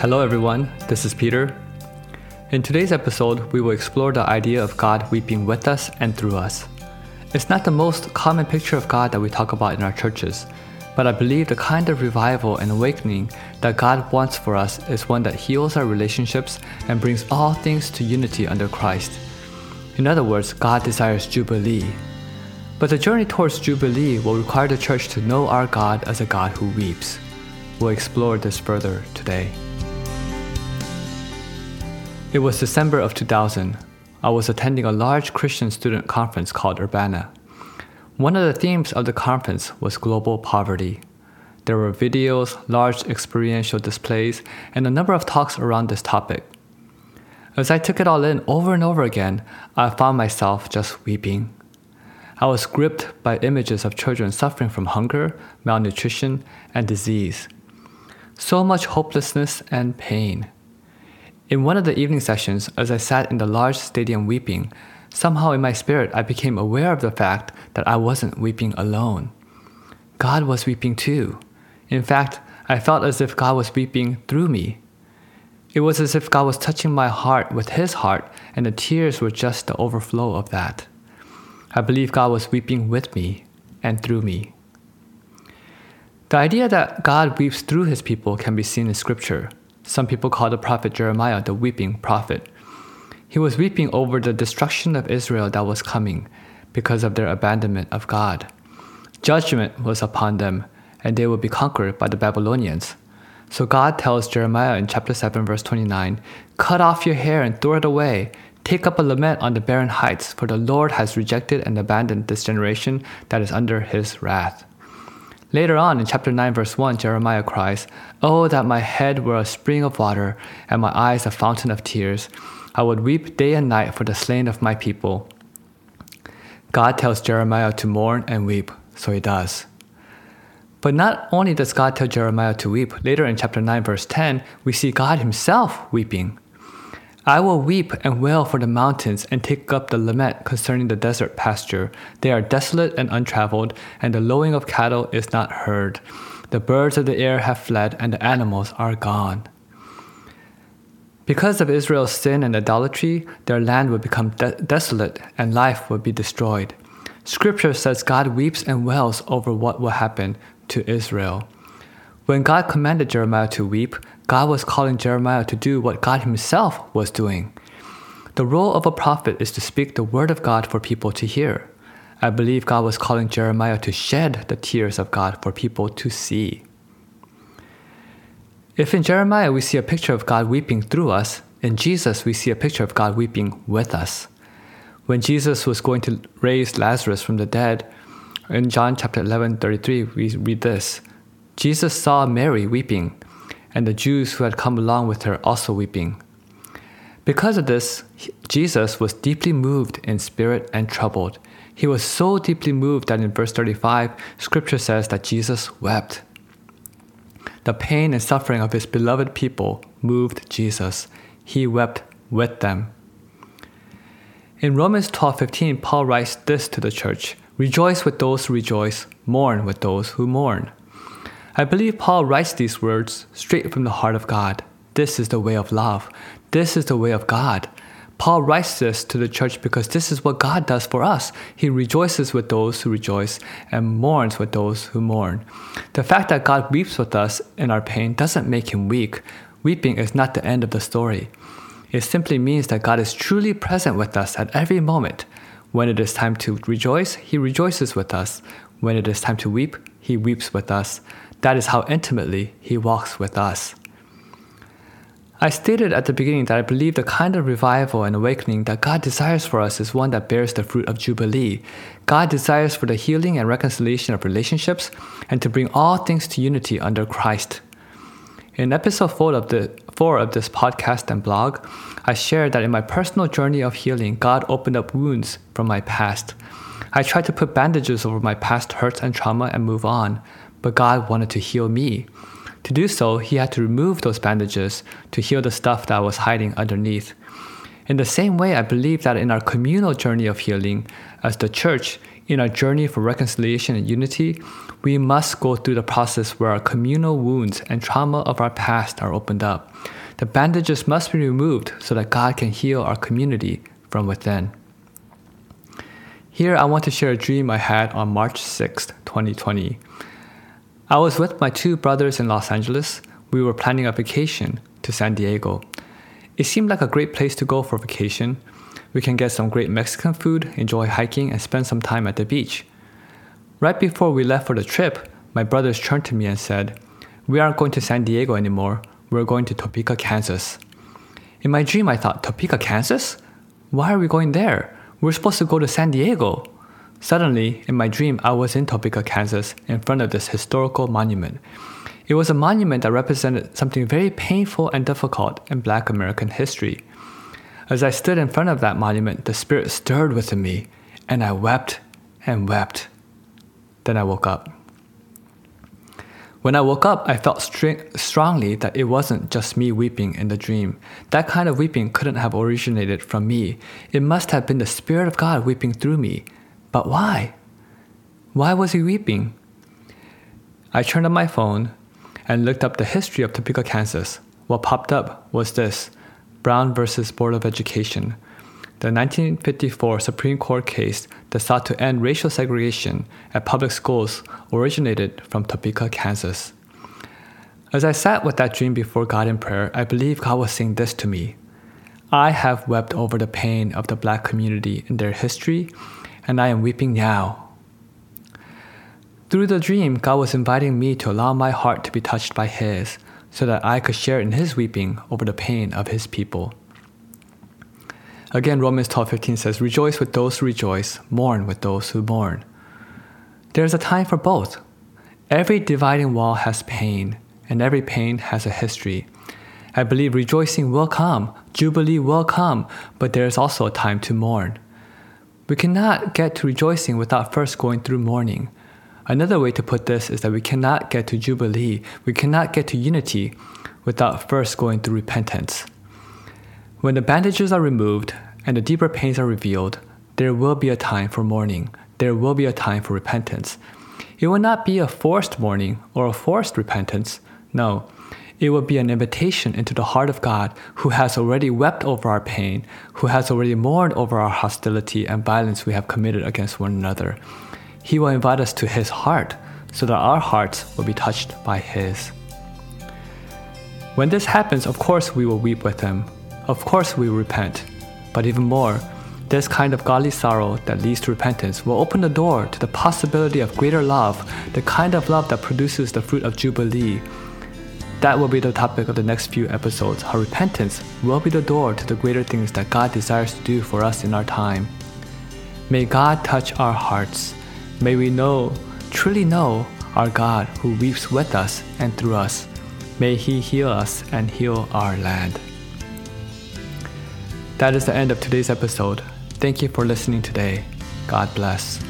Hello, everyone. This is Peter. In today's episode, we will explore the idea of God weeping with us and through us. It's not the most common picture of God that we talk about in our churches, but I believe the kind of revival and awakening that God wants for us is one that heals our relationships and brings all things to unity under Christ. In other words, God desires Jubilee. But the journey towards Jubilee will require the church to know our God as a God who weeps. We'll explore this further today. It was December of 2000. I was attending a large Christian student conference called Urbana. One of the themes of the conference was global poverty. There were videos, large experiential displays, and a number of talks around this topic. As I took it all in over and over again, I found myself just weeping. I was gripped by images of children suffering from hunger, malnutrition, and disease. So much hopelessness and pain. In one of the evening sessions, as I sat in the large stadium weeping, somehow in my spirit I became aware of the fact that I wasn't weeping alone. God was weeping too. In fact, I felt as if God was weeping through me. It was as if God was touching my heart with His heart, and the tears were just the overflow of that. I believe God was weeping with me and through me. The idea that God weeps through His people can be seen in Scripture. Some people call the prophet Jeremiah the weeping prophet. He was weeping over the destruction of Israel that was coming because of their abandonment of God. Judgment was upon them, and they would be conquered by the Babylonians. So God tells Jeremiah in chapter 7, verse 29 Cut off your hair and throw it away. Take up a lament on the barren heights, for the Lord has rejected and abandoned this generation that is under his wrath. Later on in chapter 9, verse 1, Jeremiah cries, Oh, that my head were a spring of water, and my eyes a fountain of tears. I would weep day and night for the slain of my people. God tells Jeremiah to mourn and weep, so he does. But not only does God tell Jeremiah to weep, later in chapter 9, verse 10, we see God himself weeping. I will weep and wail for the mountains and take up the lament concerning the desert pasture. They are desolate and untraveled, and the lowing of cattle is not heard. The birds of the air have fled, and the animals are gone. Because of Israel's sin and idolatry, their land would become de- desolate and life would be destroyed. Scripture says God weeps and wails over what will happen to Israel. When God commanded Jeremiah to weep, God was calling Jeremiah to do what God Himself was doing. The role of a prophet is to speak the word of God for people to hear. I believe God was calling Jeremiah to shed the tears of God for people to see. If in Jeremiah we see a picture of God weeping through us, in Jesus we see a picture of God weeping with us. When Jesus was going to raise Lazarus from the dead, in John chapter 11, 33, we read this Jesus saw Mary weeping and the Jews who had come along with her also weeping. Because of this, Jesus was deeply moved in spirit and troubled. He was so deeply moved that in verse 35, scripture says that Jesus wept. The pain and suffering of his beloved people moved Jesus. He wept with them. In Romans 12:15, Paul writes this to the church: Rejoice with those who rejoice, mourn with those who mourn. I believe Paul writes these words straight from the heart of God. This is the way of love. This is the way of God. Paul writes this to the church because this is what God does for us. He rejoices with those who rejoice and mourns with those who mourn. The fact that God weeps with us in our pain doesn't make him weak. Weeping is not the end of the story. It simply means that God is truly present with us at every moment. When it is time to rejoice, he rejoices with us. When it is time to weep, he weeps with us. That is how intimately He walks with us. I stated at the beginning that I believe the kind of revival and awakening that God desires for us is one that bears the fruit of Jubilee. God desires for the healing and reconciliation of relationships and to bring all things to unity under Christ. In episode 4 of, the, 4 of this podcast and blog, I shared that in my personal journey of healing, God opened up wounds from my past. I tried to put bandages over my past hurts and trauma and move on, but God wanted to heal me. To do so, He had to remove those bandages to heal the stuff that was hiding underneath. In the same way, I believe that in our communal journey of healing, as the church, in our journey for reconciliation and unity, we must go through the process where our communal wounds and trauma of our past are opened up. The bandages must be removed so that God can heal our community from within. Here, I want to share a dream I had on March 6th, 2020. I was with my two brothers in Los Angeles. We were planning a vacation to San Diego. It seemed like a great place to go for vacation. We can get some great Mexican food, enjoy hiking, and spend some time at the beach. Right before we left for the trip, my brothers turned to me and said, We aren't going to San Diego anymore. We're going to Topeka, Kansas. In my dream, I thought, Topeka, Kansas? Why are we going there? We're supposed to go to San Diego. Suddenly, in my dream, I was in Topeka, Kansas, in front of this historical monument. It was a monument that represented something very painful and difficult in black American history. As I stood in front of that monument, the spirit stirred within me, and I wept and wept. Then I woke up. When I woke up, I felt str- strongly that it wasn't just me weeping in the dream. That kind of weeping couldn't have originated from me. It must have been the Spirit of God weeping through me. But why? Why was he weeping? I turned on my phone and looked up the history of Topeka, Kansas. What popped up was this Brown versus Board of Education. The 1954 Supreme Court case that sought to end racial segregation at public schools originated from Topeka, Kansas. As I sat with that dream before God in prayer, I believe God was saying this to me I have wept over the pain of the black community in their history, and I am weeping now. Through the dream, God was inviting me to allow my heart to be touched by His, so that I could share in His weeping over the pain of His people. Again, Romans 12:15 says, "Rejoice with those who rejoice, mourn with those who mourn." There's a time for both. Every dividing wall has pain, and every pain has a history. I believe rejoicing will come, jubilee will come, but there is also a time to mourn. We cannot get to rejoicing without first going through mourning. Another way to put this is that we cannot get to jubilee, we cannot get to unity without first going through repentance. When the bandages are removed and the deeper pains are revealed, there will be a time for mourning. There will be a time for repentance. It will not be a forced mourning or a forced repentance. No, it will be an invitation into the heart of God who has already wept over our pain, who has already mourned over our hostility and violence we have committed against one another. He will invite us to His heart so that our hearts will be touched by His. When this happens, of course, we will weep with Him of course, we will repent, but even more, this kind of godly sorrow that leads to repentance will open the door to the possibility of greater love, the kind of love that produces the fruit of Jubilee. That will be the topic of the next few episodes how repentance will be the door to the greater things that God desires to do for us in our time. May God touch our hearts. May we know, truly know, our God who weeps with us and through us. May He heal us and heal our land. That is the end of today's episode. Thank you for listening today. God bless.